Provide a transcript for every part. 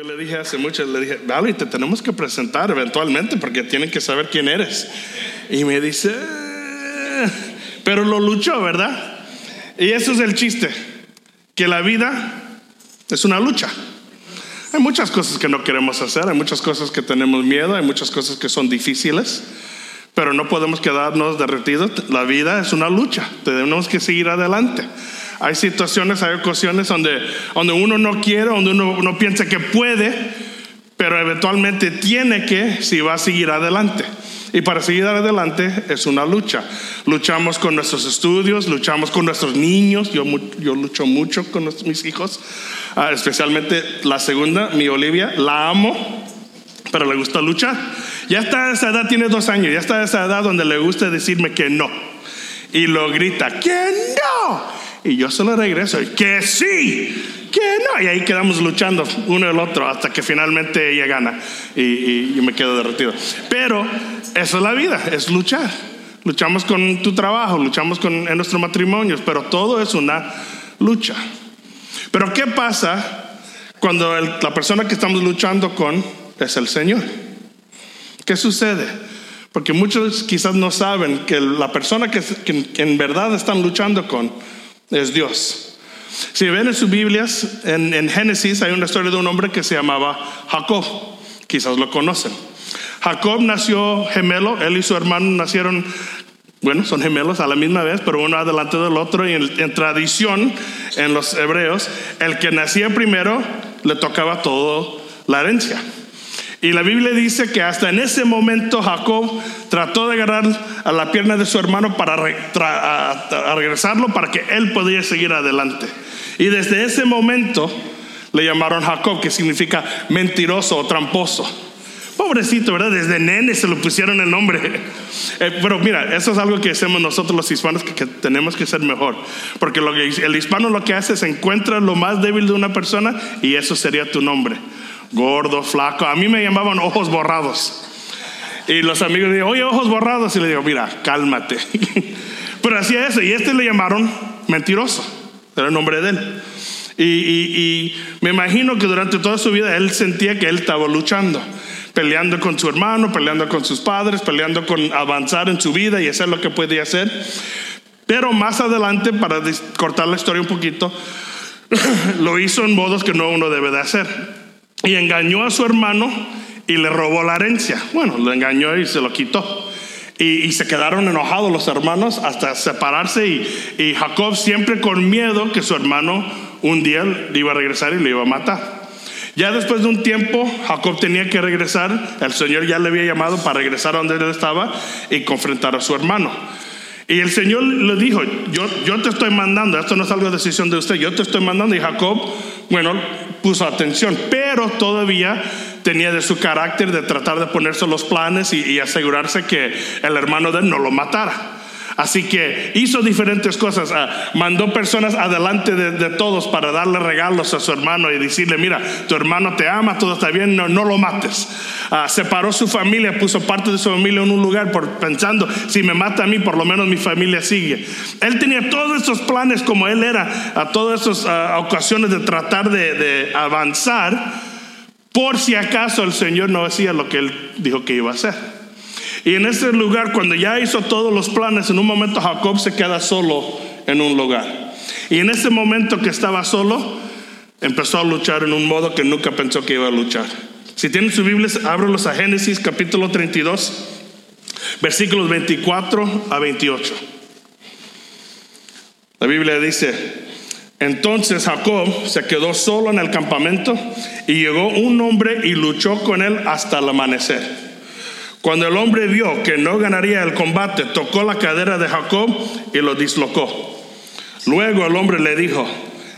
Yo le dije hace mucho, le dije, dale, te tenemos que presentar eventualmente porque tienen que saber quién eres. Y me dice, "Eh", pero lo luchó, ¿verdad? Y eso es el chiste, que la vida es una lucha. Hay muchas cosas que no queremos hacer, hay muchas cosas que tenemos miedo, hay muchas cosas que son difíciles, pero no podemos quedarnos derretidos. La vida es una lucha, tenemos que seguir adelante. Hay situaciones, hay ocasiones donde, donde uno no quiere, donde uno, uno piensa que puede, pero eventualmente tiene que si va a seguir adelante. Y para seguir adelante es una lucha. Luchamos con nuestros estudios, luchamos con nuestros niños. Yo, yo lucho mucho con nuestros- mis hijos, Ah, especialmente la segunda, mi Olivia, la amo, pero le gusta luchar. Ya está a esa edad, tiene dos años, ya está a esa edad donde le gusta decirme que no. Y lo grita, que no. Y yo solo regreso, que sí, que no. Y ahí quedamos luchando uno el otro hasta que finalmente ella gana y, y yo me quedo derretido. Pero eso es la vida, es luchar. Luchamos con tu trabajo, luchamos con, en nuestros matrimonios, pero todo es una lucha. Pero ¿qué pasa cuando el- la persona que estamos luchando con es el Señor? ¿Qué sucede? Porque muchos quizás no saben que la persona que- que en verdad están luchando con es Dios. Si ven en sus Biblias, en, en Génesis hay una historia de un hombre que se llamaba Jacob. Quizás lo conocen. Jacob nació gemelo, él y su hermano nacieron, bueno, son gemelos a la misma vez, pero uno adelante del otro. Y en, en tradición, en los hebreos, el que nacía primero le tocaba todo la herencia. Y la Biblia dice que hasta en ese momento Jacob trató de agarrar a la pierna de su hermano para regresarlo para que él pudiera seguir adelante. Y desde ese momento le llamaron Jacob, que significa mentiroso o tramposo. Pobrecito, ¿verdad? Desde nene se lo pusieron el nombre. Eh, pero mira, eso es algo que hacemos nosotros los hispanos que, tenemos que ser mejor. Porque el hispano lo que hace es encuentra lo más débil de una persona y eso sería tu nombre. Gordo, flaco. A mí me llamaban ojos borrados. Y los amigos digo, oye, ojos borrados. Y le digo, mira, cálmate. Pero hacía eso. Y este le llamaron mentiroso. Era el nombre de él. Y, y- me imagino que durante toda su vida él sentía que él estaba luchando. Peleando con su hermano, peleando con sus padres, peleando con avanzar en su vida y hacer lo que podía hacer. Pero más adelante, para cortar la historia un poquito, lo hizo en modos que no uno debe de hacer. Y engañó a su hermano y le robó la herencia. Bueno, lo engañó y se lo quitó. Y, y se quedaron enojados los hermanos hasta separarse y, y Jacob siempre con miedo que su hermano un día le iba a regresar y le iba a matar. Ya después de un tiempo, Jacob tenía que regresar. El Señor ya le había llamado para regresar a donde él estaba y confrontar a su hermano. Y el Señor le dijo, yo, yo te estoy mandando, esto no es algo de decisión de usted, yo te estoy mandando. Y Jacob, bueno, puso atención, pero todavía tenía de su carácter de tratar de ponerse los planes y, asegurarse que el hermano de él no lo matara. Así que hizo diferentes cosas, ah, mandó personas adelante de, todos para darle regalos a su hermano y decirle, mira, tu hermano te ama, todo está bien, no, lo mates. Ah, separó su familia, puso parte de su familia en un lugar por, pensando, si me mata a mí, por lo menos mi familia sigue. Él tenía todos esos planes como él era, a todas esas ah, ocasiones de tratar de avanzar, por si acaso el Señor no hacía lo que él dijo que iba a hacer. Y en ese lugar, cuando ya hizo todos los planes, en un momento Jacob se queda solo en un lugar. Y en ese momento que estaba solo, empezó a luchar en un modo que nunca pensó que iba a luchar. Si tienen sus Biblias, ábrelos a Génesis capítulo 32, versículos 24 a 28. La Biblia dice, entonces Jacob se quedó solo en el campamento y llegó un hombre y luchó con él hasta el amanecer. Cuando el hombre vio que no ganaría el combate, tocó la cadera de Jacob y lo dislocó. Luego el hombre le dijo,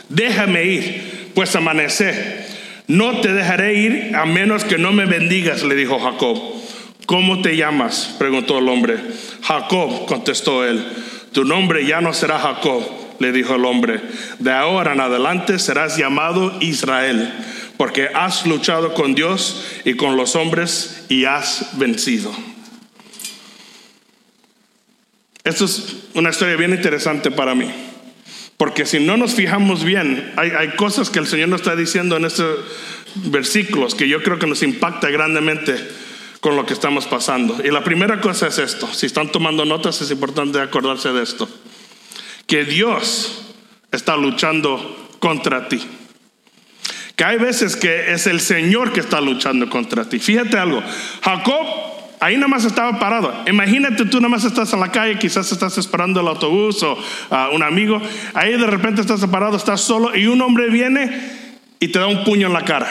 déjame ir, pues amanece. No te dejaré ir a menos que no me bendigas, le dijo Jacob. ¿Cómo te llamas? preguntó el hombre. Jacob, contestó él. Tu nombre ya no será Jacob, le dijo el hombre. De ahora en adelante serás llamado Israel, porque has luchado con Dios y con los hombres y has vencido. Esto es una historia bien interesante para mí. Porque si no nos fijamos bien, hay, hay, cosas que el Señor nos está diciendo en esta versículos que yo creo que nos impacta grandemente con lo que estamos pasando. Y la primera cosa es esto, si están tomando notas es importante acordarse de esto, que Dios está luchando contra ti. Que hay veces que es el Señor que está luchando contra ti. Fíjate algo, Jacob ahí nada más estaba parado. Imagínate tú nada más estás en la calle, quizás estás esperando el autobús o a un amigo. Ahí de repente estás parado, estás solo y un hombre viene y te da un puño en la cara.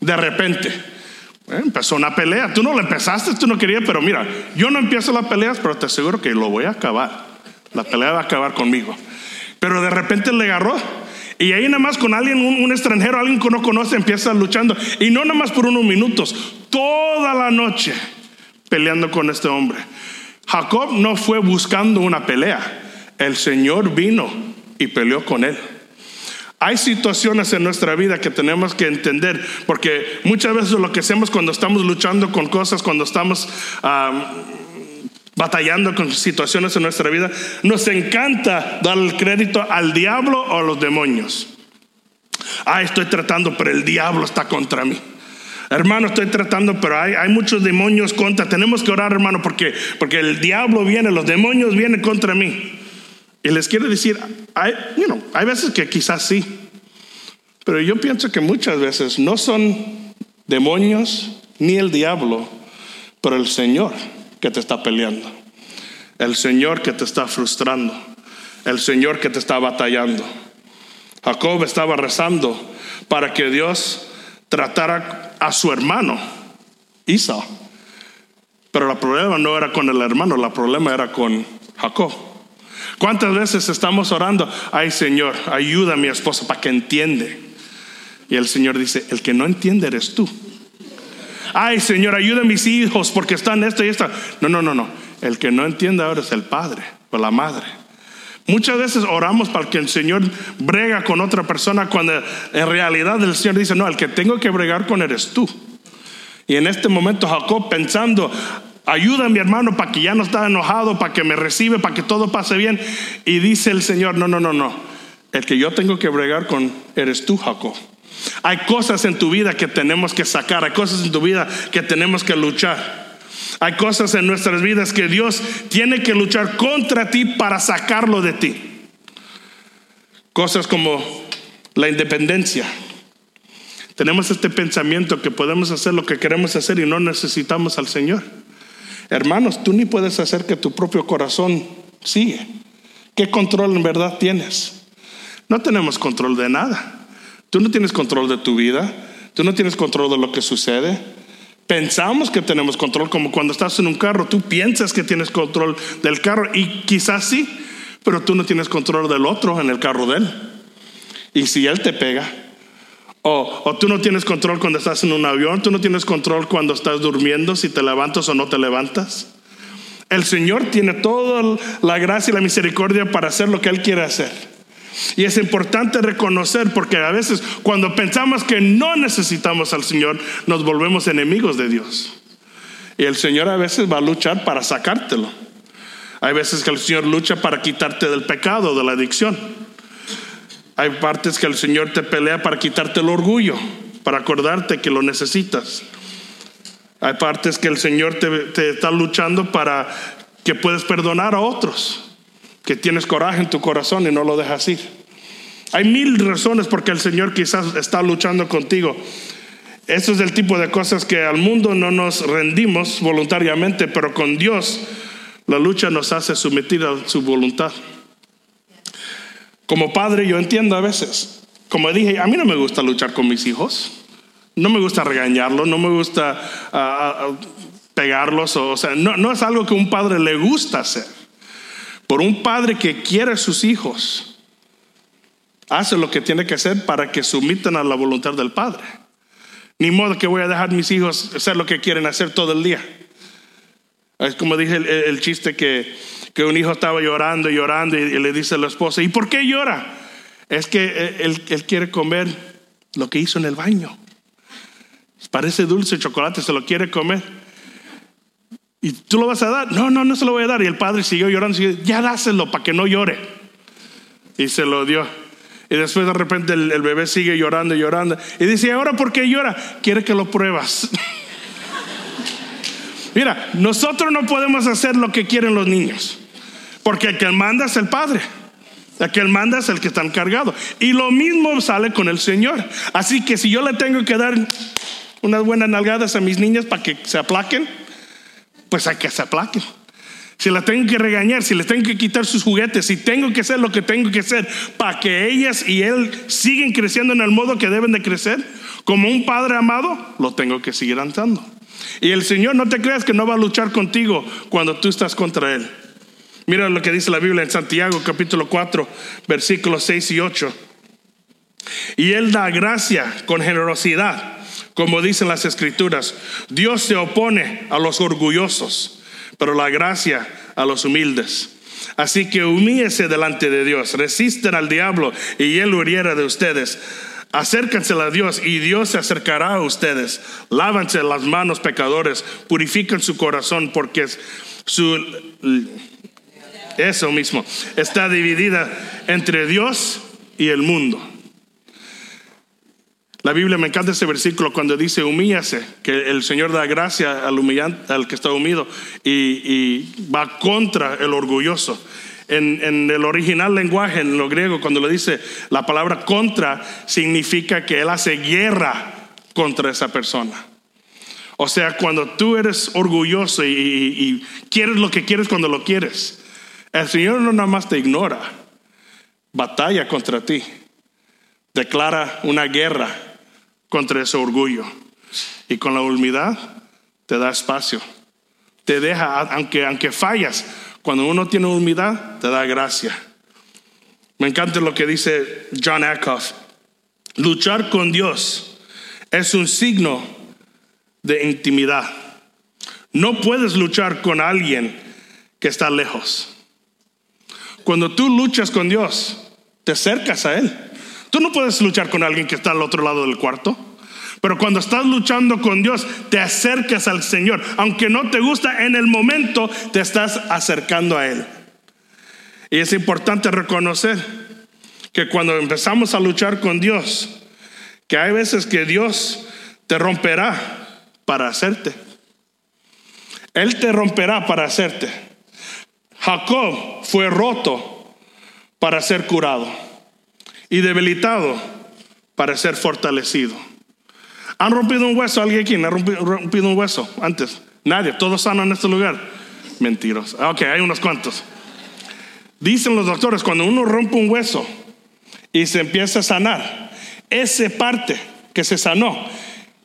De repente. Eh, empezó una pelea. Tú no la empezaste, tú no querías, pero mira, yo no empiezo las peleas, pero te aseguro que lo voy a acabar. La pelea va a acabar conmigo. Pero de repente le agarró y ahí nada más con alguien, un, extranjero, alguien que no conoce, empieza luchando. Y no nada más por unos minutos, toda la noche peleando con este hombre. Jacob no fue buscando una pelea. El Señor vino y peleó con él. Hay situaciones en nuestra vida que tenemos que entender, porque muchas veces lo que hacemos cuando estamos luchando con cosas, cuando estamos batallando con situaciones en nuestra vida, nos encanta dar el crédito al diablo o a los demonios. Ah, estoy tratando, pero el diablo está contra mí. Hermano, estoy tratando, pero hay, hay muchos demonios contra. Tenemos que orar, hermano, porque, porque el diablo viene, los demonios vienen contra mí. Y les quiero decir, hay, hay veces que quizás sí, pero yo pienso que muchas veces no son demonios ni el diablo, pero el Señor que te está peleando, el Señor que te está frustrando, el Señor que te está batallando. Jacob estaba rezando para que Dios tratara a su hermano, Isa. Pero el problema no era con el hermano, el problema era con Jacob. ¿Cuántas veces estamos orando? Ay Señor, ayuda a mi esposa para que entiende. Y el Señor dice, el que no entiende eres tú. Ay Señor, ayuda a mis hijos porque están esto y esto. No, no, no, no. El que no entiende ahora es el padre o la madre. Muchas veces oramos para que el Señor brega con otra persona cuando en realidad el Señor dice, no, el que tengo que bregar con eres tú. Y en este momento Jacob pensando, ayuda a mi hermano para que ya no está enojado, para que me recibe, para que todo pase bien. Y dice el Señor, no, no, no, no. El que yo tengo que bregar con eres tú, Jacob. Hay cosas en tu vida que tenemos que sacar, hay cosas en tu vida que tenemos que luchar. Hay cosas en nuestras vidas que Dios tiene que luchar contra ti para sacarlo de ti. Cosas como la independencia. Tenemos este pensamiento que podemos hacer lo que queremos hacer y no necesitamos al Señor. Hermanos, tú ni puedes hacer que tu propio corazón sigue. ¿Qué control en verdad tienes? No tenemos control de nada. Tú no tienes control de tu vida. Tú no tienes control de lo que sucede. Pensamos que tenemos control, como cuando estás en un carro, tú piensas que tienes control del carro y quizás sí, pero tú no tienes control del otro en el carro de él. Y si él te pega, o, o, tú no tienes control cuando estás en un avión, tú no tienes control cuando estás durmiendo, si te levantas o no te levantas. El Señor tiene toda la gracia y la misericordia para hacer lo que Él quiere hacer. Y es importante reconocer porque a veces cuando pensamos que no necesitamos al Señor, nos volvemos enemigos de Dios. Y el Señor a veces va a luchar para sacártelo. Hay veces que el Señor lucha para quitarte del pecado, de la adicción. Hay partes que el Señor te pelea para quitarte el orgullo, para acordarte que lo necesitas. Hay partes que el Señor te, está luchando para que puedes perdonar a otros que tienes coraje en tu corazón y no lo dejas ir. Hay mil razones porque el Señor quizás está luchando contigo. Eso es el tipo de cosas que al mundo no nos rendimos voluntariamente, pero con Dios la lucha nos hace someter a su voluntad. Como padre yo entiendo a veces, como dije, a mí no me gusta luchar con mis hijos, no me gusta regañarlos, no me gusta ah, ah, pegarlos, o, sea, no, no es algo que un padre le gusta hacer. Por un padre que quiere a sus hijos, hace lo que tiene que hacer para que sumitan a la voluntad del padre. Ni modo que voy a dejar a mis hijos hacer lo que quieren hacer todo el día. Es como dije el, chiste que, que, un hijo estaba llorando y llorando y, le dice a la esposa, ¿y por qué llora? Es que él, él quiere comer lo que hizo en el baño. Parece dulce chocolate, se lo quiere comer. ¿Y tú lo vas a dar? No, no, no se lo voy a dar. Y el padre siguió llorando. Siguió, ya dáselo para que no llore. Y se lo dio. Y después de repente el, el bebé sigue llorando y llorando. Y dice, ¿y ahora por qué llora? Quiere que lo pruebas. Mira, nosotros no podemos hacer lo que quieren los niños. Porque el que manda es el padre. El que manda es el que está encargado. Y lo mismo sale con el Señor. Así que si yo le tengo que dar unas buenas nalgadas a mis niñas para que se aplaquen, pues hay que se aplaquen. Si las tengo que regañar, si les tengo que quitar sus juguetes, si tengo que hacer lo que tengo que hacer para que ellas y él siguen creciendo en el modo que deben de crecer, como un padre amado, lo tengo que seguir andando. Y el Señor no te creas que no va a luchar contigo cuando tú estás contra Él. Mira lo que dice la Biblia en Santiago capítulo 4, versículos 6 y 8. Y Él da gracia con generosidad, como dicen las escrituras. Dios se opone a los orgullosos, pero la gracia a los humildes. Así que humíese delante de Dios, resisten al diablo y Él huiriera de ustedes. Acérquense a Dios y Dios se acercará a ustedes. Lávanse las manos pecadores, purifiquen su corazón porque su eso mismo está dividida entre Dios y el mundo. La Biblia me encanta ese versículo cuando dice humíllase, que el Señor da gracia al humillante, al que está humido y, y va contra el orgulloso. En, el original lenguaje, en lo griego, cuando le dice la palabra contra, significa que él hace guerra contra esa persona. O sea, cuando tú eres orgulloso y, y, quieres lo que quieres cuando lo quieres, el Señor no nada más te ignora, batalla contra ti, declara una guerra contra ese orgullo y con la humildad te da espacio, te deja, aunque, aunque fallas, cuando uno tiene humildad, te da gracia. Me encanta lo que dice John Acuff. Luchar con Dios es un signo de intimidad. No puedes luchar con alguien que está lejos. Cuando tú luchas con Dios, te acercas a Él. Tú no puedes luchar con alguien que está al otro lado del cuarto. Pero cuando estás luchando con Dios, te acercas al Señor. Aunque no te gusta, en el momento te estás acercando a Él. Y es importante reconocer que cuando empezamos a luchar con Dios, que hay veces que Dios te romperá para hacerte. Él te romperá para hacerte. Jacob fue roto para ser curado y debilitado para ser fortalecido. ¿Han rompido un hueso? ¿Alguien aquí ha rompido un hueso antes? Nadie. ¿Todos sanos en este lugar? Mentiros. Ah, ok, hay unos cuantos. Dicen los doctores, cuando uno rompe un hueso y se empieza a sanar, esa parte que se sanó,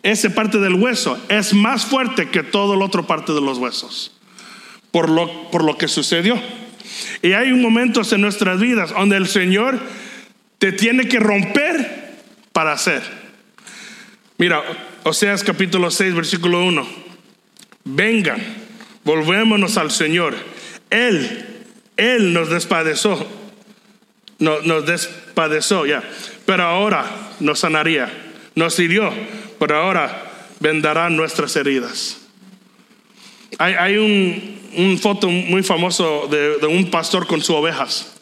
esa parte del hueso es más fuerte que toda la otra parte de los huesos. Por lo, por lo que sucedió. Y hay momentos en nuestras vidas donde el Señor te tiene que romper para hacer. Mira, Oseas capítulo 6, versículo 1. Vengan, volvémonos al Señor. Él, Él nos despadeció. nos despadeció, ya. Pero ahora nos sanaría. Nos hirió, pero ahora vendarán nuestras heridas. Hay, un, foto muy famoso de, un pastor con sus ovejas.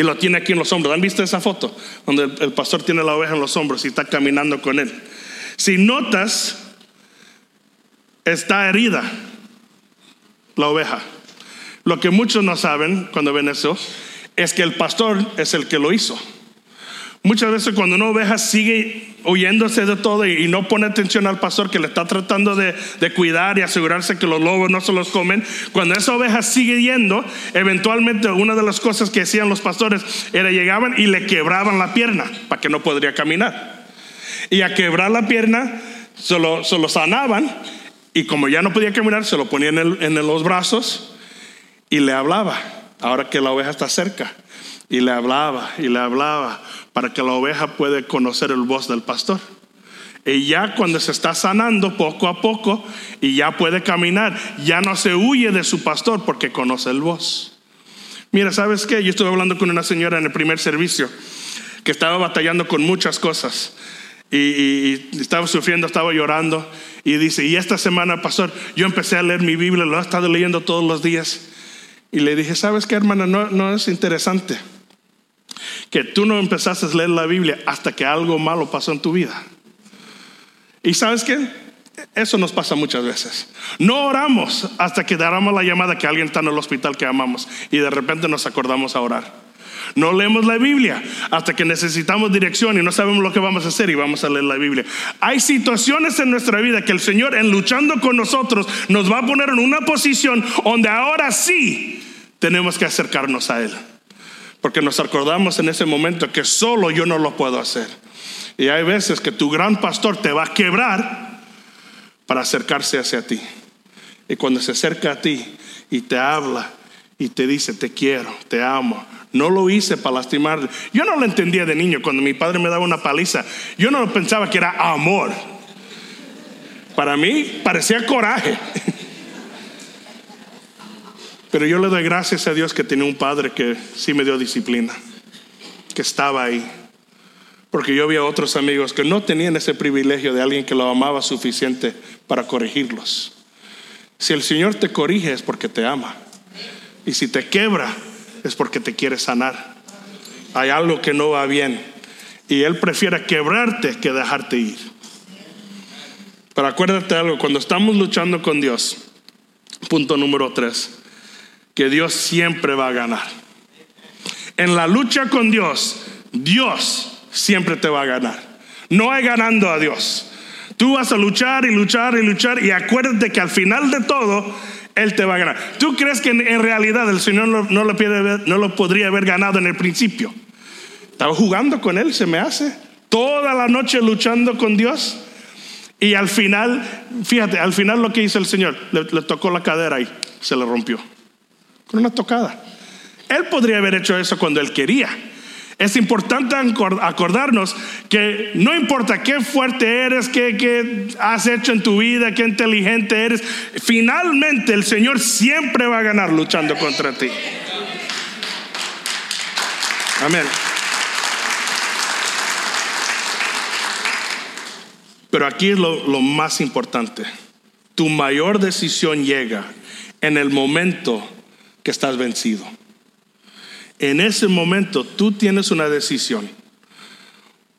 Y lo tiene aquí en los hombros. ¿Han visto esa foto? Donde el pastor tiene la oveja en los hombros y está caminando con él. Si notas, está herida la oveja. Lo que muchos no saben cuando ven eso es que el pastor es el que lo hizo. Muchas veces cuando una oveja sigue huyéndose de todo y, no pone atención al pastor que le está tratando de, de, cuidar y asegurarse que los lobos no se los comen, cuando esa oveja sigue yendo, eventualmente una de las cosas que hacían los pastores era llegaban y le quebraban la pierna para que no podría caminar. Y a quebrar la pierna, se lo, sanaban. Y como ya no podía caminar, se lo ponían en, los brazos y le hablaba. Ahora que la oveja está cerca. Y le hablaba y le hablaba para que la oveja pueda conocer el voz del pastor. Y ya cuando se está sanando poco a poco y ya puede caminar, ya no se huye de su pastor porque conoce el voz. Mira, ¿sabes qué? Yo estuve hablando con una señora en el primer servicio que estaba batallando con muchas cosas y, estaba sufriendo, estaba llorando. Y dice, y esta semana, pastor, yo empecé a leer mi Biblia, lo he estado leyendo todos los días. Y le dije, ¿sabes qué, hermana? No, no es interesante que tú no empezaste a leer la Biblia hasta que algo malo pasó en tu vida. ¿Y sabes qué? Eso nos pasa muchas veces. No oramos hasta que damos la llamada que alguien está en el hospital que amamos y de repente nos acordamos a orar. No leemos la Biblia hasta que necesitamos dirección y no sabemos lo que vamos a hacer y vamos a leer la Biblia. Hay situaciones en nuestra vida que el Señor en luchando con nosotros nos va a poner en una posición donde ahora sí tenemos que acercarnos a Él. Porque nos acordamos en ese momento que solo yo no lo puedo hacer. Y hay veces que tu gran pastor te va a quebrar para acercarse hacia ti. Y cuando se acerca a ti y te habla y te dice, te quiero, te amo, no lo hice para lastimarle. Yo no lo entendía de niño cuando mi padre me daba una paliza. Yo no pensaba que era amor. Para mí parecía coraje. Pero yo le doy gracias a Dios que tenía un padre que sí me dio disciplina, que estaba ahí. Porque yo había otros amigos que no tenían ese privilegio de alguien que lo amaba suficiente para corregirlos. Si el Señor te corrige es porque te ama. Y si te quebra es porque te quiere sanar. Hay algo que no va bien. Y Él prefiere quebrarte que dejarte ir. Pero acuérdate algo, cuando estamos luchando con Dios, punto número tres, que Dios siempre va a ganar. En la lucha con Dios, Dios siempre te va a ganar. No hay ganando a Dios. Tú vas a luchar y luchar y luchar y acuérdate que al final de todo él te va a ganar. ¿Tú crees que en, realidad el Señor no, lo podría haber ganado en el principio? Estaba jugando con Él, se me hace. Toda la noche luchando con Dios. Y al final, fíjate, al final lo que hizo el Señor, le, le tocó la cadera y se le rompió. Con una tocada. Él podría haber hecho eso cuando Él quería. Es importante acordarnos que no importa qué fuerte eres, qué, has hecho en tu vida, qué inteligente eres, finalmente el Señor siempre va a ganar luchando contra ti. Amén. Pero aquí es lo, lo, más importante. Tu mayor decisión llega en el momento que estás vencido en ese momento tú tienes una decisión.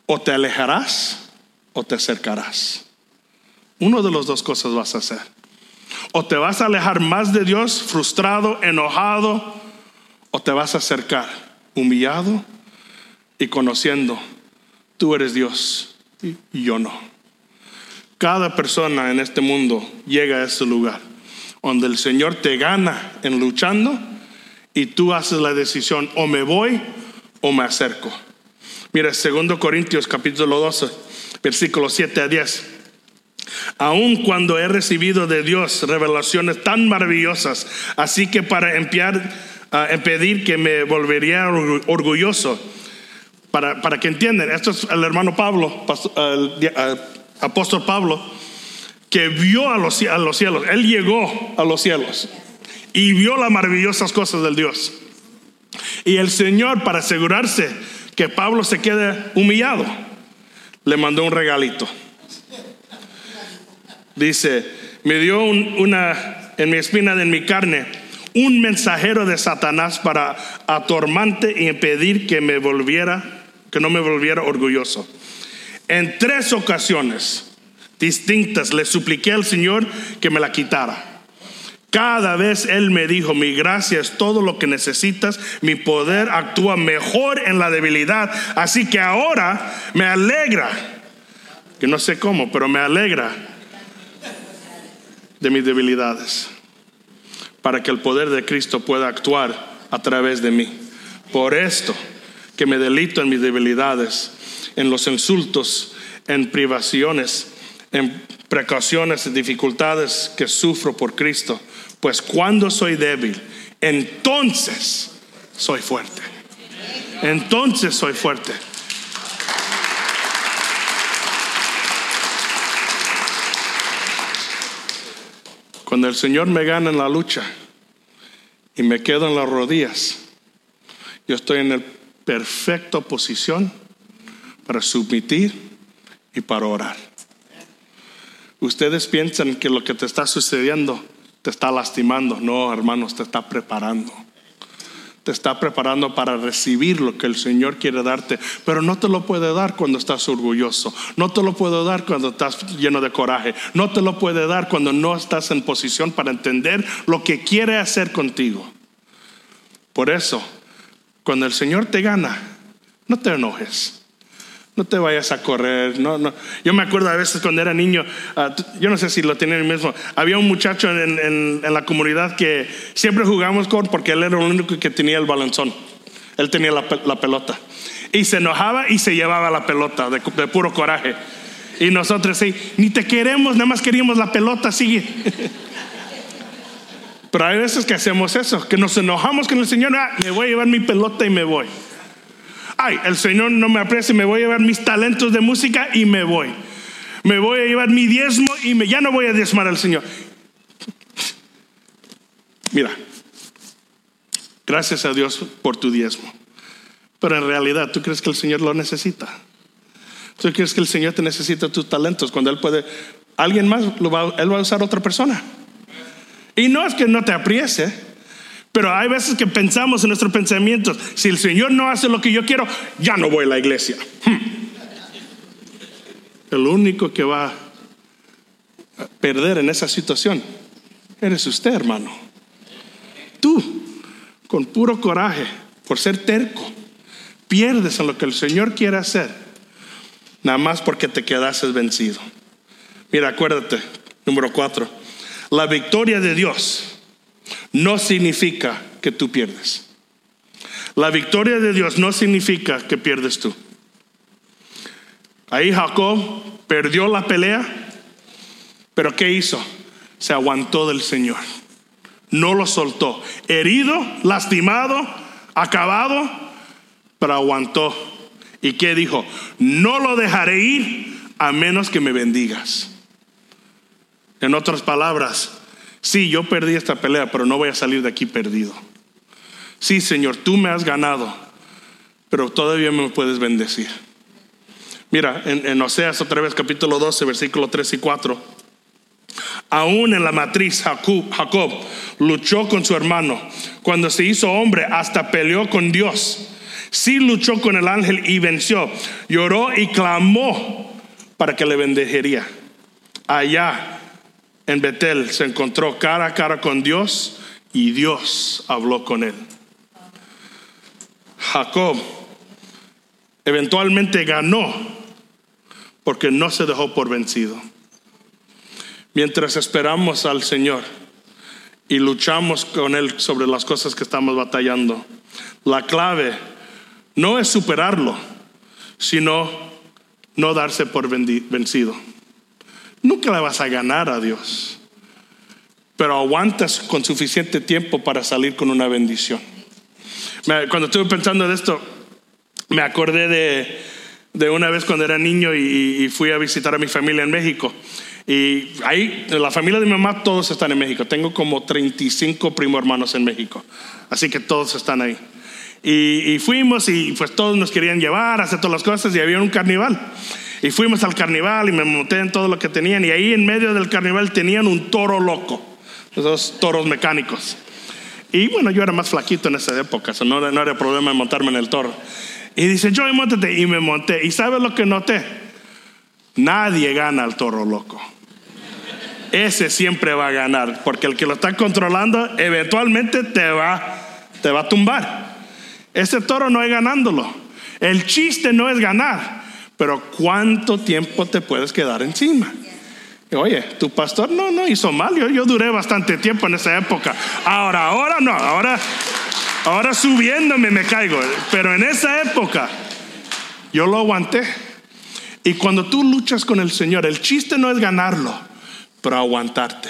O te alejarás o te acercarás. Uno de las dos cosas vas a hacer. O te vas a alejar más de Dios, frustrado, enojado, o te vas a acercar, humillado y conociendo, tú eres Dios y yo no. Cada persona en este mundo llega a ese lugar donde el Señor te gana en luchando y tú haces la decisión, o me voy o me acerco. Mira, 2 Corintios capítulo 12, versículo 7 a 10. Aun cuando he recibido de Dios revelaciones tan maravillosas, así que para empear, uh, impedir que me volvería orgulloso, para, para que entiendan, esto es el hermano Pablo, el, apóstol Pablo, que vio a los, a los cielos, él llegó a los cielos y vio las maravillosas cosas del Dios. Y el Señor, para asegurarse que Pablo se quede humillado, le mandó un regalito. Dice, me dio una, en mi espina de mi carne, un mensajero de Satanás para atormante y impedir que me volviera, que no me volviera orgulloso. En tres ocasiones distintas le supliqué al Señor que me la quitara. Cada vez Él me dijo, mi gracia es todo lo que necesitas, mi poder actúa mejor en la debilidad. Así que ahora me alegra, que no sé cómo, pero me alegra de mis debilidades, para que el poder de Cristo pueda actuar a través de mí. Por esto que me delito en mis debilidades, en los insultos, en privaciones, en precauciones, dificultades que sufro por Cristo pues cuando soy débil, entonces soy fuerte. Entonces soy fuerte. Cuando el Señor me gana en la lucha y me quedo en las rodillas, yo estoy en la perfecta posición para submitir y para orar. Ustedes piensan que lo que te está sucediendo te está lastimando. No, hermanos, te está preparando. te está preparando para recibir lo que el Señor quiere darte, pero no te lo puede dar cuando estás orgulloso, no te lo puede dar cuando estás lleno de coraje, no te lo puede dar cuando no estás en posición para entender lo que quiere hacer contigo. Por eso, cuando el Señor te gana, no te enojes. No te vayas a correr. No, no. Yo me acuerdo a veces cuando era niño, ah, yo no sé si lo tienen el mismo. Había un muchacho en, la comunidad que siempre jugamos con porque él era el único que tenía el balanzón. Él tenía la, pelota. Y se enojaba y se llevaba la pelota de, puro coraje. Y nosotros sí, ni te queremos, nada más queríamos la pelota, sigue. Pero hay veces que hacemos eso, que nos enojamos con el Señor, ah, me voy a llevar mi pelota y me voy ay, el Señor no me aprecia, me voy a llevar mis talentos de música y me voy. Me voy a llevar mi diezmo y me, ya no voy a diezmar al Señor. Mira, gracias a Dios por tu diezmo. Pero en realidad, ¿tú crees que el Señor lo necesita? ¿Tú crees que el Señor te necesita tus talentos cuando Él puede, alguien más, va, Él va a usar a otra persona? Y no es que no te apriese, pero hay veces que pensamos en nuestros pensamientos, si el Señor no hace lo que yo quiero, ya no voy a la iglesia. Hmm. El único que va a perder en esa situación eres usted, hermano. Tú, con puro coraje, por ser terco, pierdes en lo que el Señor quiere hacer, nada más porque te quedases vencido. Mira, acuérdate, número cuatro, la victoria de Dios no significa que tú pierdes. La victoria de Dios no significa que pierdes tú. Ahí Jacob perdió la pelea, pero ¿qué hizo? Se aguantó del Señor. No lo soltó. Herido, lastimado, acabado, pero aguantó. ¿Y qué dijo? No lo dejaré ir a menos que me bendigas. En otras palabras, Sí, yo perdí esta pelea, pero no voy a salir de aquí perdido. Sí, Señor, tú me has ganado, pero todavía me puedes bendecir. Mira, en, Oseas otra vez capítulo 12, versículo 3 y 4. Aún en la matriz Jacob, Jacob luchó con su hermano. Cuando se hizo hombre, hasta peleó con Dios. Sí luchó con el ángel y venció. Lloró y clamó para que le bendecería. Allá en Betel se encontró cara a cara con Dios y Dios habló con él. Jacob eventualmente ganó porque no se dejó por vencido. Mientras esperamos al Señor y luchamos con Él sobre las cosas que estamos batallando, la clave no es superarlo, sino no darse por vencido. Nunca le vas a ganar a Dios, pero aguantas con suficiente tiempo para salir con una bendición. Cuando estuve pensando en esto, me acordé de, una vez cuando era niño y, fui a visitar a mi familia en México. Y ahí, la familia de mi mamá, todos están en México. Tengo como 35 primo hermanos en México. Así que todos están ahí. Y, y, fuimos y pues todos nos querían llevar, hacer todas las cosas y había un carnaval. Y fuimos al carnaval y me monté en todo lo que tenían. Y ahí en medio del carnaval tenían un toro loco, esos toros mecánicos. Y bueno, yo era más flaquito en esa época, no, era, no era problema montarme en el toro. Y dice, yo montate. Y me monté. ¿Y sabes lo que noté? Nadie gana al toro loco. Ese siempre va a ganar, porque el que lo está controlando eventualmente te va, te va a tumbar. Ese toro no es ganándolo. El chiste no es ganar. Pero ¿cuánto tiempo te puedes quedar encima? Oye, tu pastor no, no hizo mal. Yo, yo duré bastante tiempo en esa época. Ahora, ahora no. Ahora, ahora subiéndome me caigo. Pero en esa época yo lo aguanté. Y cuando tú luchas con el Señor, el chiste no es ganarlo, pero aguantarte.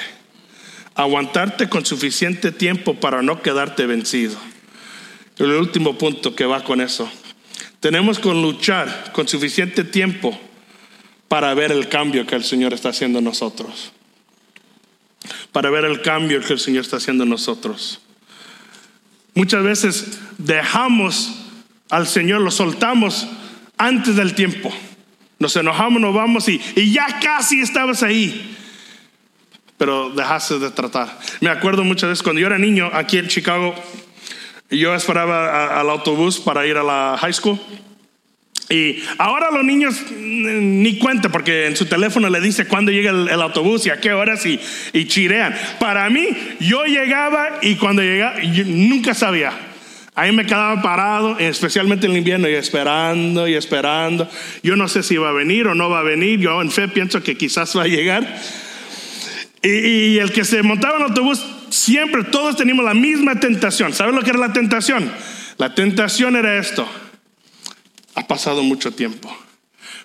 Aguantarte con suficiente tiempo para no quedarte vencido. El último punto que va con eso tenemos que luchar con suficiente tiempo para ver el cambio que el Señor está haciendo en nosotros. Para ver el cambio que el Señor está haciendo en nosotros. Muchas veces dejamos al Señor, lo soltamos antes del tiempo. Nos enojamos, nos vamos y, y ya casi estabas ahí. Pero dejaste de tratar. Me acuerdo muchas veces cuando yo era niño aquí en Chicago, Y yo esperaba a- al autobús para ir a la high school. Y ahora los niños ni cuenta porque en su teléfono le dice cuándo llega el, el autobús y a qué horas y, y chirean. Para mí, yo llegaba y cuando llegaba, yo nunca sabía. Ahí me quedaba parado, especialmente en el invierno, y esperando y esperando. Yo no sé si va a venir o no va a venir. Yo en fe pienso que quizás va a llegar. Y, y el que se montaba en el autobús, siempre todos teníamos la misma tentación. ¿Sabes lo que era la tentación? La tentación era esto. Ha pasado mucho tiempo.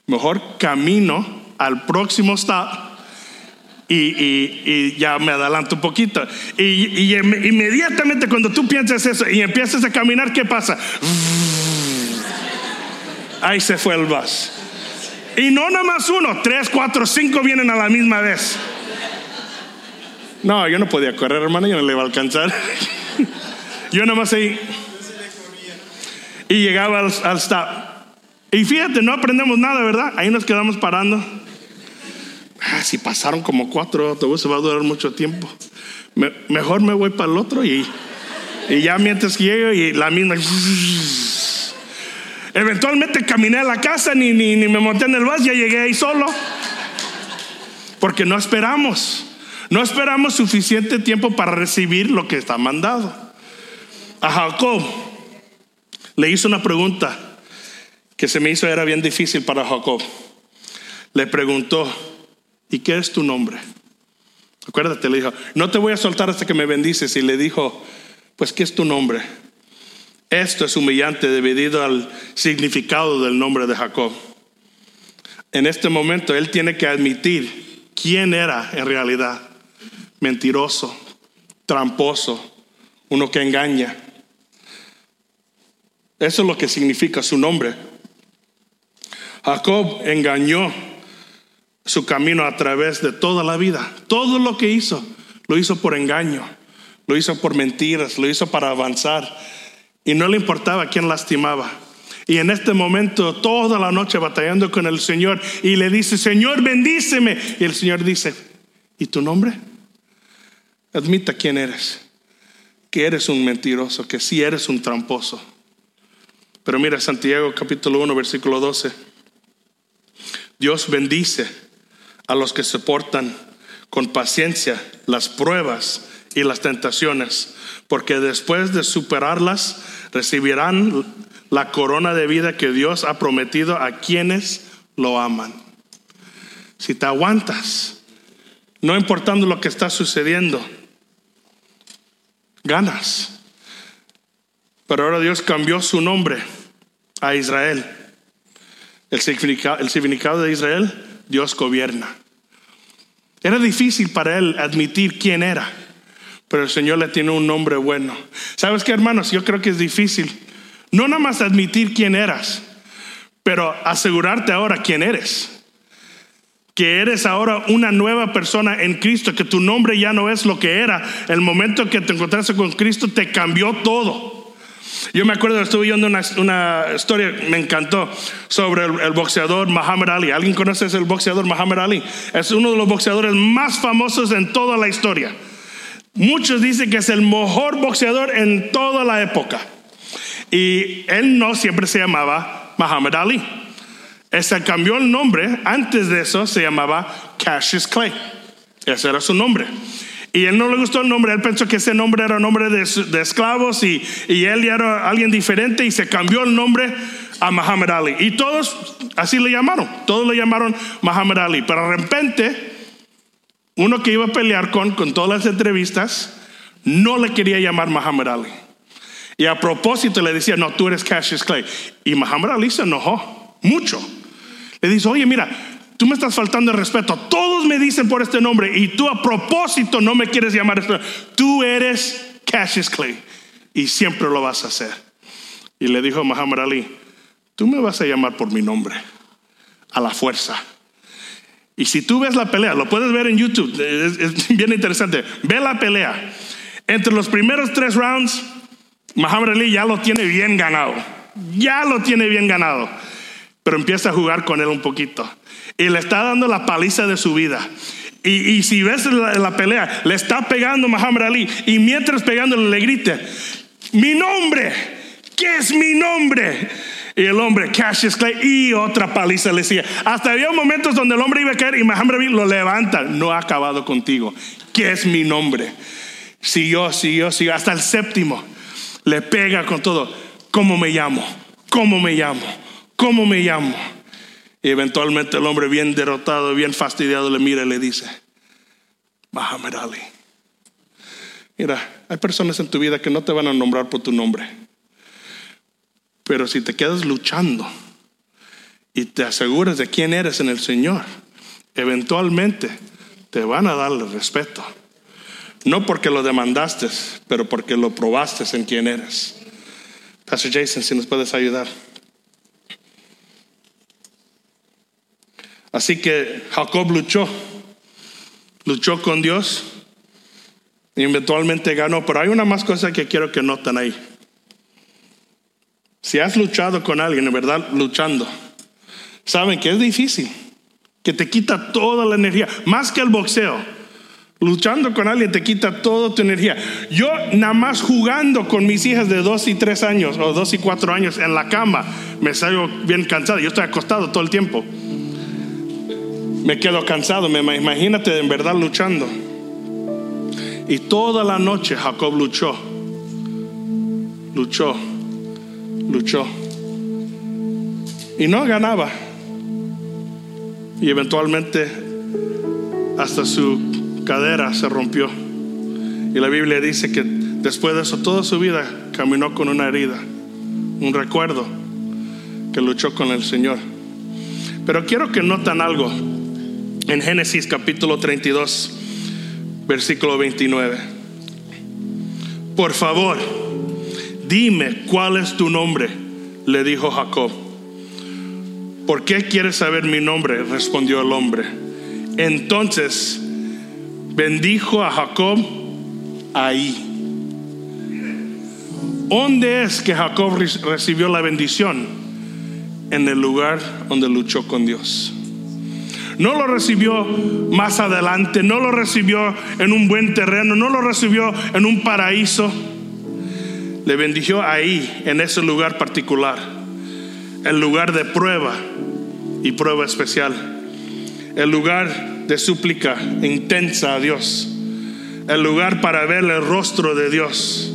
Mejor camino al próximo stop y, ya me adelanto un poquito. Y, y em- inmediatamente cuando tú piensas eso y empiezas a caminar, ¿qué pasa? Ahí se fue el bus. Y no nada más uno, tres, cuatro, cinco vienen a la misma vez. No, yo no podía correr, hermano, yo no le iba a alcanzar. yo nada más ahí. Y llegaba al, al stop. Y fíjate, no aprendemos nada, ¿verdad? Ahí nos quedamos parando. Ah, si pasaron como cuatro autobuses, va a durar mucho tiempo. Me- mejor me voy para el otro y, y ya mientras que llego y la misma. Eventualmente caminé a la casa, ni, ni, ni me monté en el bus, ya llegué ahí solo. Porque no esperamos. No esperamos suficiente tiempo para recibir lo que está mandado. A Jacob le hizo una pregunta que se me hizo era bien difícil para Jacob. Le preguntó, ¿y qué es tu nombre? Acuérdate, le dijo, no te voy a soltar hasta que me bendices. Y le dijo, pues, ¿qué es tu nombre? Esto es humillante debido al significado del nombre de Jacob. En este momento él tiene que admitir quién era en realidad. Mentiroso, tramposo, uno que engaña. Eso es lo que significa su nombre. Jacob engañó su camino a través de toda la vida. Todo lo que hizo, lo hizo por engaño, lo hizo por mentiras, lo hizo para avanzar. Y no le importaba quién lastimaba. Y en este momento, toda la noche batallando con el Señor, y le dice, Señor, bendíceme. Y el Señor dice, ¿y tu nombre? Admita quién eres. Que eres un mentiroso, que sí eres un tramposo. Pero mira, Santiago capítulo 1, versículo 12. Dios bendice a los que soportan con paciencia las pruebas y las tentaciones, porque después de superarlas recibirán la corona de vida que Dios ha prometido a quienes lo aman. Si te aguantas, no importando lo que está sucediendo, ganas. Pero ahora Dios cambió su nombre a Israel. El significado, de Israel, Dios gobierna. Era difícil para él admitir quién era, pero el Señor le tiene un nombre bueno. ¿Sabes qué, hermanos? Yo creo que es difícil. No nada más admitir quién eras, pero asegurarte ahora quién eres. Que eres ahora una nueva persona en Cristo, que tu nombre ya no es lo que era. El momento que te encontraste con Cristo te cambió todo. Yo me acuerdo, estuve viendo una, una historia, me encantó, sobre el, el boxeador Muhammad Ali. ¿Alguien conoce ese boxeador Muhammad Ali? Es uno de los boxeadores más famosos en toda la historia. Muchos dicen que es el mejor boxeador en toda la época. Y él no siempre se llamaba Muhammad Ali. Se cambió el nombre, antes de eso se llamaba Cassius Clay. Ese era su nombre. Y él no le gustó el nombre, él pensó que ese nombre era nombre de, de esclavos y, y, él ya era alguien diferente y se cambió el nombre a Muhammad Ali. Y todos así le llamaron, todos le llamaron Muhammad Ali. Pero de repente, uno que iba a pelear con, con todas las entrevistas, no le quería llamar Muhammad Ali. Y a propósito le decía, no, tú eres Cassius Clay. Y Muhammad Ali se enojó mucho. Le dice, oye, mira, tú me estás faltando el respeto. Todos me dicen por este nombre y tú a propósito no me quieres llamar. Este. Tú eres Cassius Clay y siempre lo vas a hacer. Y le dijo Muhammad Ali, tú me vas a llamar por mi nombre, a la fuerza. Y si tú ves la pelea, lo puedes ver en YouTube, es, es bien interesante. Ve la pelea. Entre los primeros tres rounds, Muhammad Ali ya lo tiene bien ganado. Ya lo tiene bien ganado. Pero empieza a jugar con él un poquito. Y le está dando la paliza de su vida. Y, y si ves la, pelea, le está pegando Muhammad Ali. Y mientras pegándole le grita, mi nombre, ¿qué es mi nombre? Y el hombre, Cassius Clay, y otra paliza le decía. Hasta había momentos donde el hombre iba a caer y Muhammad lo levanta. No ha acabado contigo. ¿Qué es mi nombre? Siguió, siguió, siguió. Hasta el séptimo le pega con todo. ¿Cómo me llamo? ¿Cómo me llamo? ¿Cómo me llamo? Y eventualmente el hombre bien derrotado, bien fastidiado, le mira y le dice, Muhammad Ali. Mira, hay personas en tu vida que no te van a nombrar por tu nombre pero si te quedas luchando y te aseguras de quién eres en el Señor, eventualmente te van a dar el respeto. No porque lo demandaste, pero porque lo probaste en quién eres. Pastor Jason, si nos puedes ayudar. Así que Jacob luchó, luchó con Dios y eventualmente ganó. Pero hay una más cosa que quiero que noten ahí. Si has luchado con alguien, en verdad, luchando, saben que es difícil, que te quita toda la energía, más que el boxeo. Luchando con alguien te quita toda tu energía. Yo nada más jugando con mis hijas de dos y tres años o dos y cuatro años en la cama, me salgo bien cansado. Yo estoy acostado todo el tiempo. Me quedo cansado, imagínate en verdad luchando. Y toda la noche Jacob luchó, luchó luchó. Y no ganaba. Y eventualmente hasta su cadera se rompió. Y la Biblia dice que después de eso toda su vida caminó con una herida, un recuerdo que luchó con el Señor. Pero quiero que noten algo en Génesis capítulo 32, versículo 29. Por favor, dime cuál es tu nombre, le dijo Jacob. ¿Por qué quieres saber mi nombre? respondió el hombre. Entonces bendijo a Jacob ahí. ¿Dónde es que Jacob recibió la bendición? En el lugar donde luchó con Dios. No lo recibió más adelante, no lo recibió en un buen terreno, no lo recibió en un paraíso le bendijo ahí, en ese lugar particular, el lugar de prueba y prueba especial, el lugar de súplica intensa a Dios, el lugar para ver el rostro de Dios,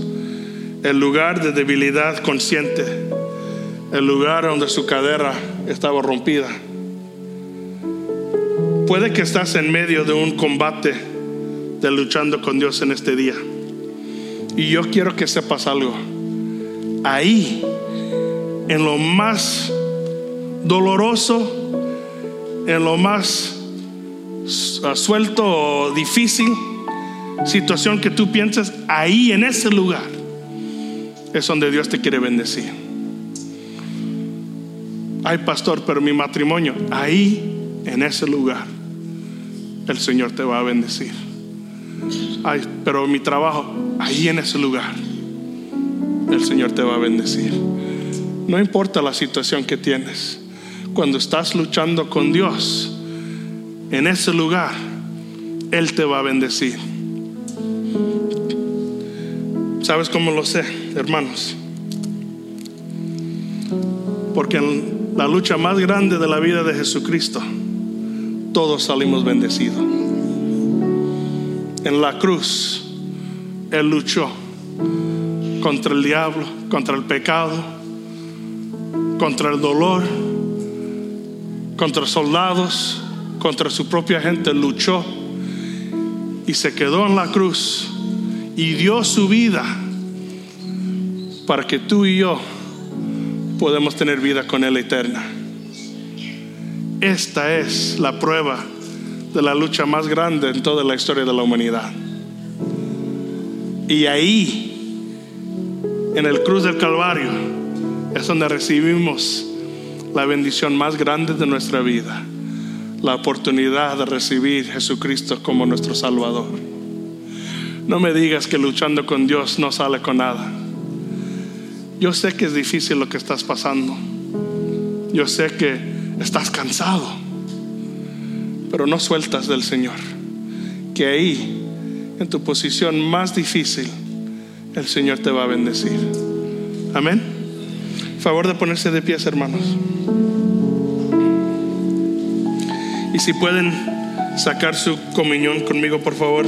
el lugar de debilidad consciente, el lugar donde su cadera estaba rompida. Puede que estás en medio de un combate de luchando con Dios en este día. Y yo quiero que sepas algo. Ahí, en lo más doloroso, en lo más suelto o difícil situación que tú piensas, ahí en ese lugar es donde Dios te quiere bendecir. Ay, pastor, pero mi matrimonio, ahí en ese lugar, el Señor te va a bendecir. Ay, pero mi trabajo, ahí en ese lugar, el Señor te va a bendecir. No importa la situación que tienes, cuando estás luchando con Dios, en ese lugar, Él te va a bendecir. ¿Sabes cómo lo sé, hermanos? Porque en la lucha más grande de la vida de Jesucristo, todos salimos bendecidos. En la cruz, Él luchó contra el diablo, contra el pecado, contra el dolor, contra soldados, contra su propia gente, luchó y se quedó en la cruz y dio su vida para que tú y yo podamos tener vida con Él eterna. Esta es la prueba de la lucha más grande en toda la historia de la humanidad. Y ahí en el cruz del Calvario es donde recibimos la bendición más grande de nuestra vida, la oportunidad de recibir a Jesucristo como nuestro Salvador. No me digas que luchando con Dios no sale con nada. Yo sé que es difícil lo que estás pasando. Yo sé que estás cansado, pero no sueltas del Señor. Que ahí, en tu posición más difícil, el Señor te va a bendecir. Amén. Favor de ponerse de pies, hermanos. Y si pueden sacar su comunión conmigo, por favor.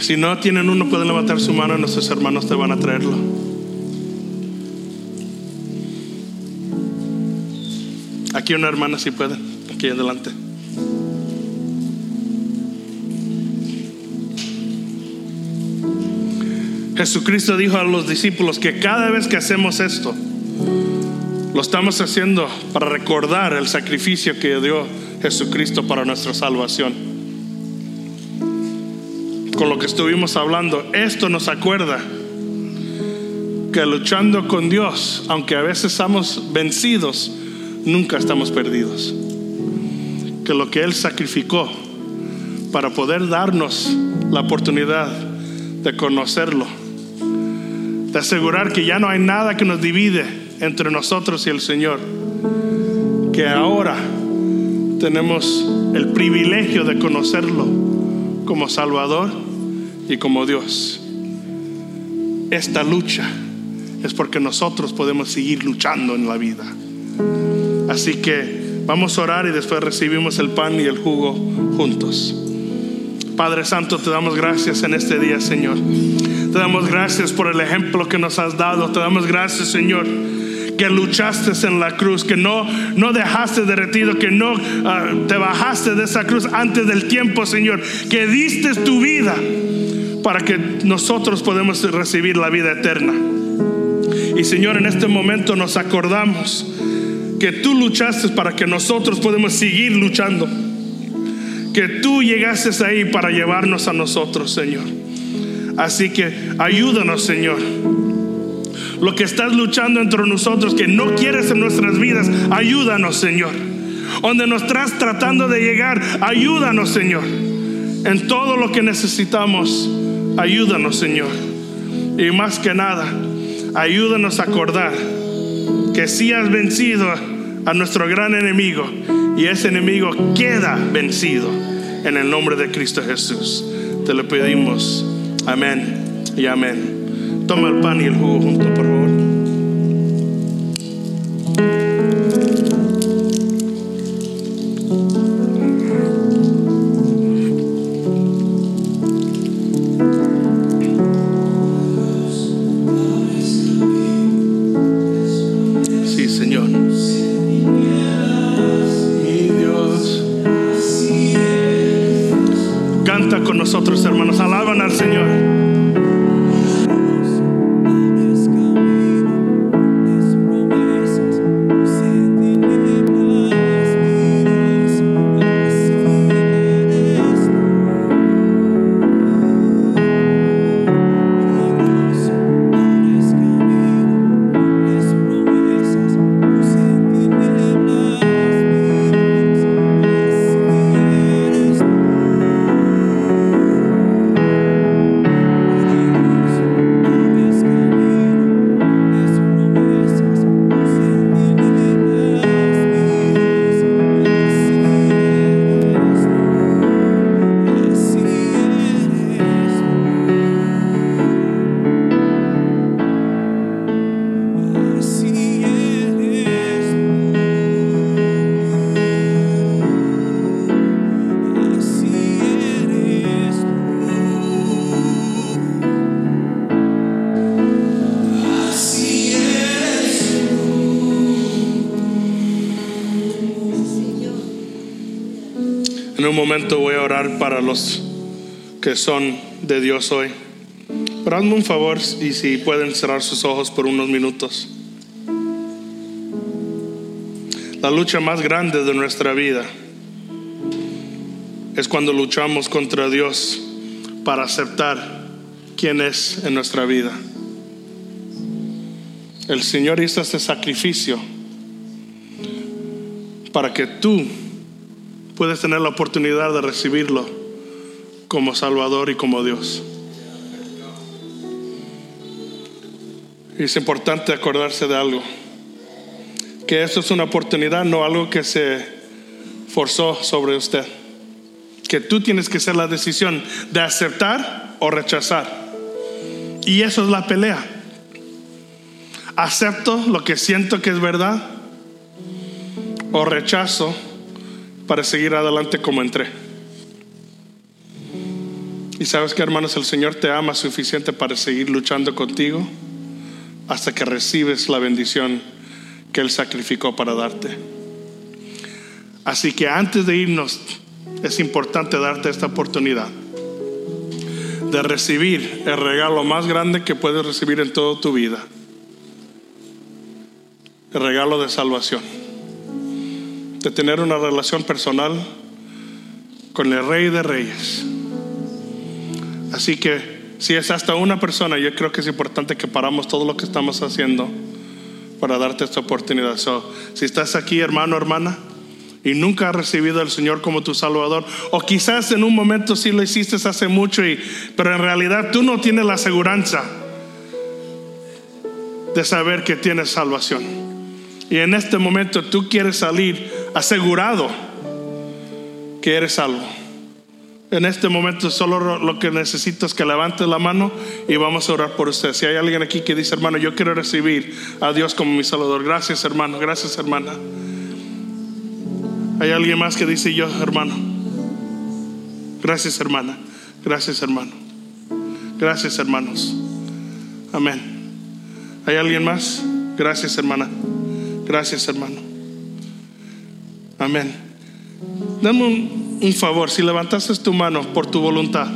Si no tienen uno, pueden levantar su mano y nuestros hermanos te van a traerlo. Aquí una hermana si puede, aquí adelante. Jesucristo dijo a los discípulos que cada vez que hacemos esto, lo estamos haciendo para recordar el sacrificio que dio Jesucristo para nuestra salvación. Con lo que estuvimos hablando, esto nos acuerda que luchando con Dios, aunque a veces estamos vencidos, nunca estamos perdidos. Que lo que Él sacrificó para poder darnos la oportunidad de conocerlo, de asegurar que ya no hay nada que nos divide entre nosotros y el Señor, que ahora tenemos el privilegio de conocerlo como Salvador y como Dios. Esta lucha es porque nosotros podemos seguir luchando en la vida. Así que vamos a orar y después recibimos el pan y el jugo juntos. Padre Santo, te damos gracias en este día, Señor. Te damos gracias por el ejemplo que nos has dado. Te damos gracias, Señor, que luchaste en la cruz, que no, no dejaste derretido, que no ah, te bajaste de esa cruz antes del tiempo, Señor, que diste tu vida para que nosotros podamos recibir la vida eterna. Y Señor, en este momento nos acordamos que tú luchaste para que nosotros podamos seguir luchando. Que tú llegaste ahí para llevarnos a nosotros, Señor. Así que ayúdanos, Señor. Lo que estás luchando entre nosotros, que no quieres en nuestras vidas, ayúdanos, Señor. Donde nos estás tratando de llegar, ayúdanos, Señor. En todo lo que necesitamos, ayúdanos, Señor. Y más que nada, ayúdanos a acordar que si has vencido a nuestro gran enemigo y ese enemigo queda vencido en el nombre de Cristo Jesús. Te lo pedimos. Amén y amén. Toma el pan y el jugo junto, por favor. Momento voy a orar para los que son de Dios hoy. Pero hazme un favor y si pueden cerrar sus ojos por unos minutos. La lucha más grande de nuestra vida es cuando luchamos contra Dios para aceptar quién es en nuestra vida. El Señor hizo este sacrificio para que tú puedas tener la oportunidad de recibirlo como Salvador y como Dios. Es importante acordarse de algo, que esto es una oportunidad, no algo que se forzó sobre usted. Que tú tienes que hacer la decisión de aceptar o rechazar. Y eso es la pelea. Acepto lo que siento que es verdad o rechazo para seguir adelante como entré. Y sabes que hermanos, el Señor te ama suficiente para seguir luchando contigo hasta que recibes la bendición que Él sacrificó para darte. Así que antes de irnos, es importante darte esta oportunidad de recibir el regalo más grande que puedes recibir en toda tu vida. El regalo de salvación. De tener una relación personal con el Rey de Reyes. Así que si es hasta una persona, yo creo que es importante que paramos todo lo que estamos haciendo para darte esta oportunidad. si estás aquí, hermano, hermana, y nunca has recibido al Señor como tu Salvador, o quizás en un momento sí lo hiciste hace mucho, y, pero en realidad tú no tienes la aseguranza de saber que tienes salvación. Y en este momento tú quieres salir asegurado que eres salvo. En este momento solo lo que necesito es que levante la mano y vamos a orar por usted. Si hay alguien aquí que dice, hermano, yo quiero recibir a Dios como mi Salvador. Gracias, hermano. Gracias, hermana. Hay alguien más que dice yo, hermano. Gracias, hermana. Gracias, hermano. Gracias, hermanos. Amén. ¿Hay alguien más? Gracias, hermana. Gracias, hermano. Amén. Dame un favor, si levantaste tu mano por tu voluntad,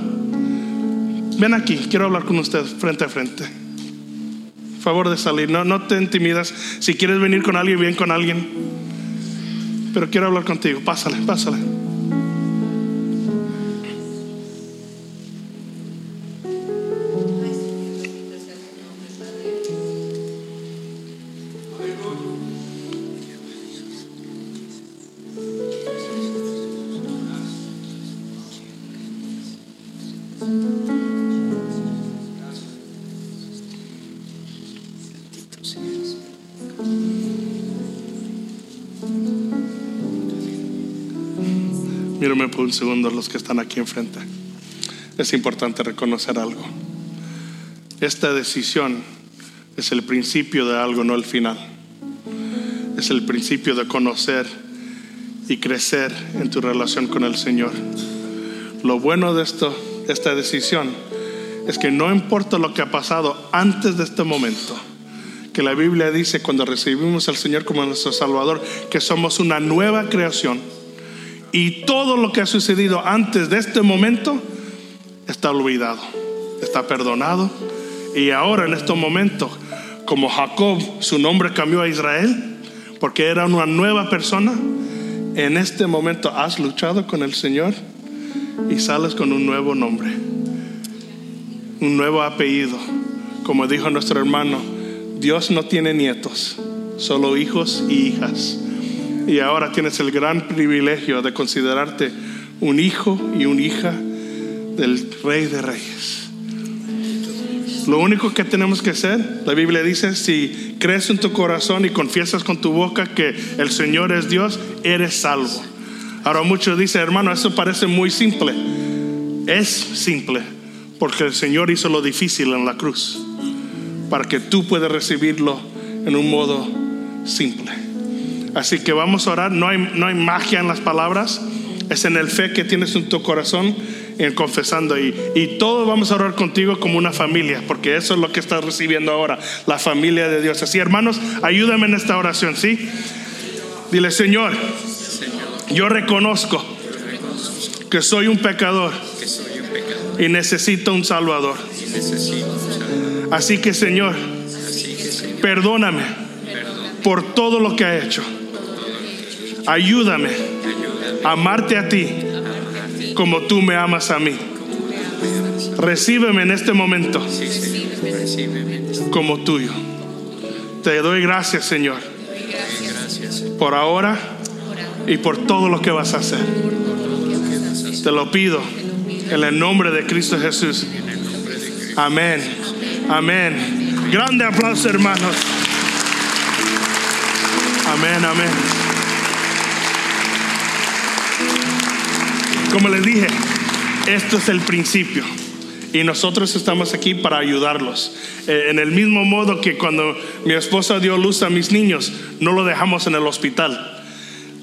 ven aquí, quiero hablar con usted frente a frente. Favor de salir, no, no te intimidas. Si quieres venir con alguien, bien con alguien. Pero quiero hablar contigo. Pásale, pásale. Un segundo los que están aquí enfrente. Es importante reconocer algo. Esta decisión es el principio de algo, no el final. Es el principio de conocer y crecer en tu relación con el Señor. Lo bueno de esto, esta decisión es que no importa lo que ha pasado antes de este momento, que la Biblia dice cuando recibimos al Señor como nuestro Salvador, que somos una nueva creación y todo lo que ha sucedido antes de este momento está olvidado, está perdonado. Y ahora en este momento, como Jacob, su nombre cambió a Israel, porque era una nueva persona, en este momento has luchado con el Señor y sales con un nuevo nombre, un nuevo apellido. Como dijo nuestro hermano, Dios no tiene nietos, solo hijos y hijas. Y ahora tienes el gran privilegio de considerarte un hijo y una hija del Rey de Reyes. Lo único que tenemos que hacer, la Biblia dice, si crees en tu corazón y confiesas con tu boca que el Señor es Dios, eres salvo. Ahora muchos dicen, hermano, eso parece muy simple. Es simple, porque el Señor hizo lo difícil en la cruz, para que tú puedas recibirlo en un modo simple. Así que vamos a orar. No hay, no hay magia en las palabras. Es en el fe que tienes en tu corazón, en confesando. Y, y todos vamos a orar contigo como una familia, porque eso es lo que estás recibiendo ahora, la familia de Dios. Así, hermanos, ayúdame en esta oración, ¿sí? Dile, Señor, yo reconozco que soy un pecador y necesito un Salvador. Así que, Señor, perdóname por todo lo que ha hecho. Ayúdame a amarte a ti como tú me amas a mí. Recíbeme en este momento como tuyo. Te doy gracias, Señor, por ahora y por todo lo que vas a hacer. Te lo pido en el nombre de Cristo Jesús. Amén. Amén. Grande aplauso, hermanos. Amén, amén. Como les dije, esto es el principio. Y nosotros estamos aquí para ayudarlos. Eh, en el mismo modo que cuando mi esposa dio luz a mis niños, no lo dejamos en el hospital.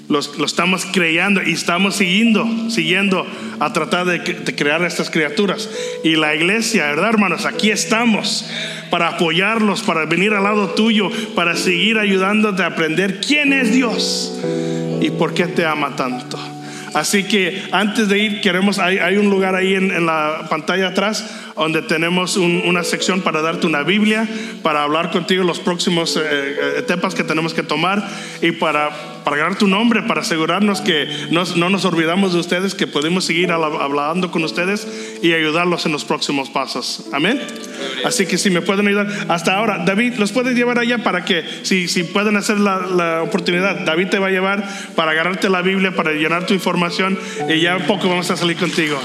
Los, lo estamos creando y estamos siguiendo, siguiendo a tratar de, de crear estas criaturas. Y la iglesia, ¿verdad, hermanos? Aquí estamos para apoyarlos, para venir al lado tuyo, para seguir ayudándote a aprender quién es Dios y por qué te ama tanto. Así que antes de ir, queremos, hay, hay un lugar ahí en, en la pantalla atrás donde tenemos un- una sección para darte una Biblia, para hablar contigo los próximos eh, eh, etapas que tenemos que tomar y para, para ganar tu nombre, para asegurarnos que no, no nos olvidamos de ustedes, que podemos seguir hablando con ustedes y ayudarlos en los próximos pasos. Amén. Así que si me pueden ayudar. Hasta ahora, David, los puedes llevar allá para que, si, si pueden hacer la, la oportunidad, David te va a llevar para agarrarte la Biblia, para llenar tu información y ya poco vamos a salir contigo.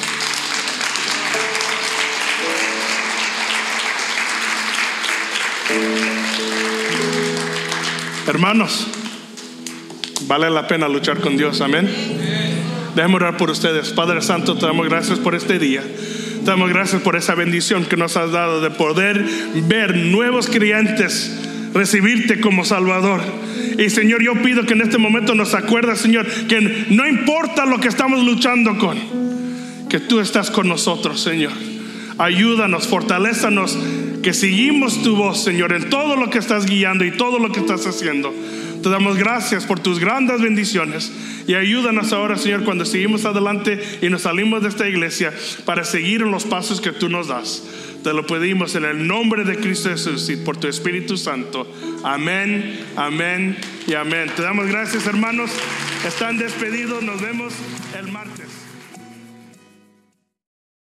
Hermanos, vale la pena luchar con Dios, amén. Déjame orar por ustedes. Padre Santo, te damos gracias por este día. Te damos gracias por esa bendición que nos has dado de poder ver nuevos creyentes recibirte como Salvador. Y Señor, yo pido que en este momento nos acuerdas, Señor, que no importa lo que estamos luchando con, que tú estás con nosotros, Señor. Ayúdanos, fortalézanos, que seguimos tu voz, Señor, en todo lo que estás guiando y todo lo que estás haciendo. Te damos gracias por tus grandes bendiciones y ayúdanos ahora, Señor, cuando seguimos adelante y nos salimos de esta iglesia para seguir los pasos que tú nos das. Te lo pedimos en el nombre de Cristo Jesús y por tu Espíritu Santo. Amén, amén y amén. Te damos gracias, hermanos. Están despedidos. Nos vemos el martes.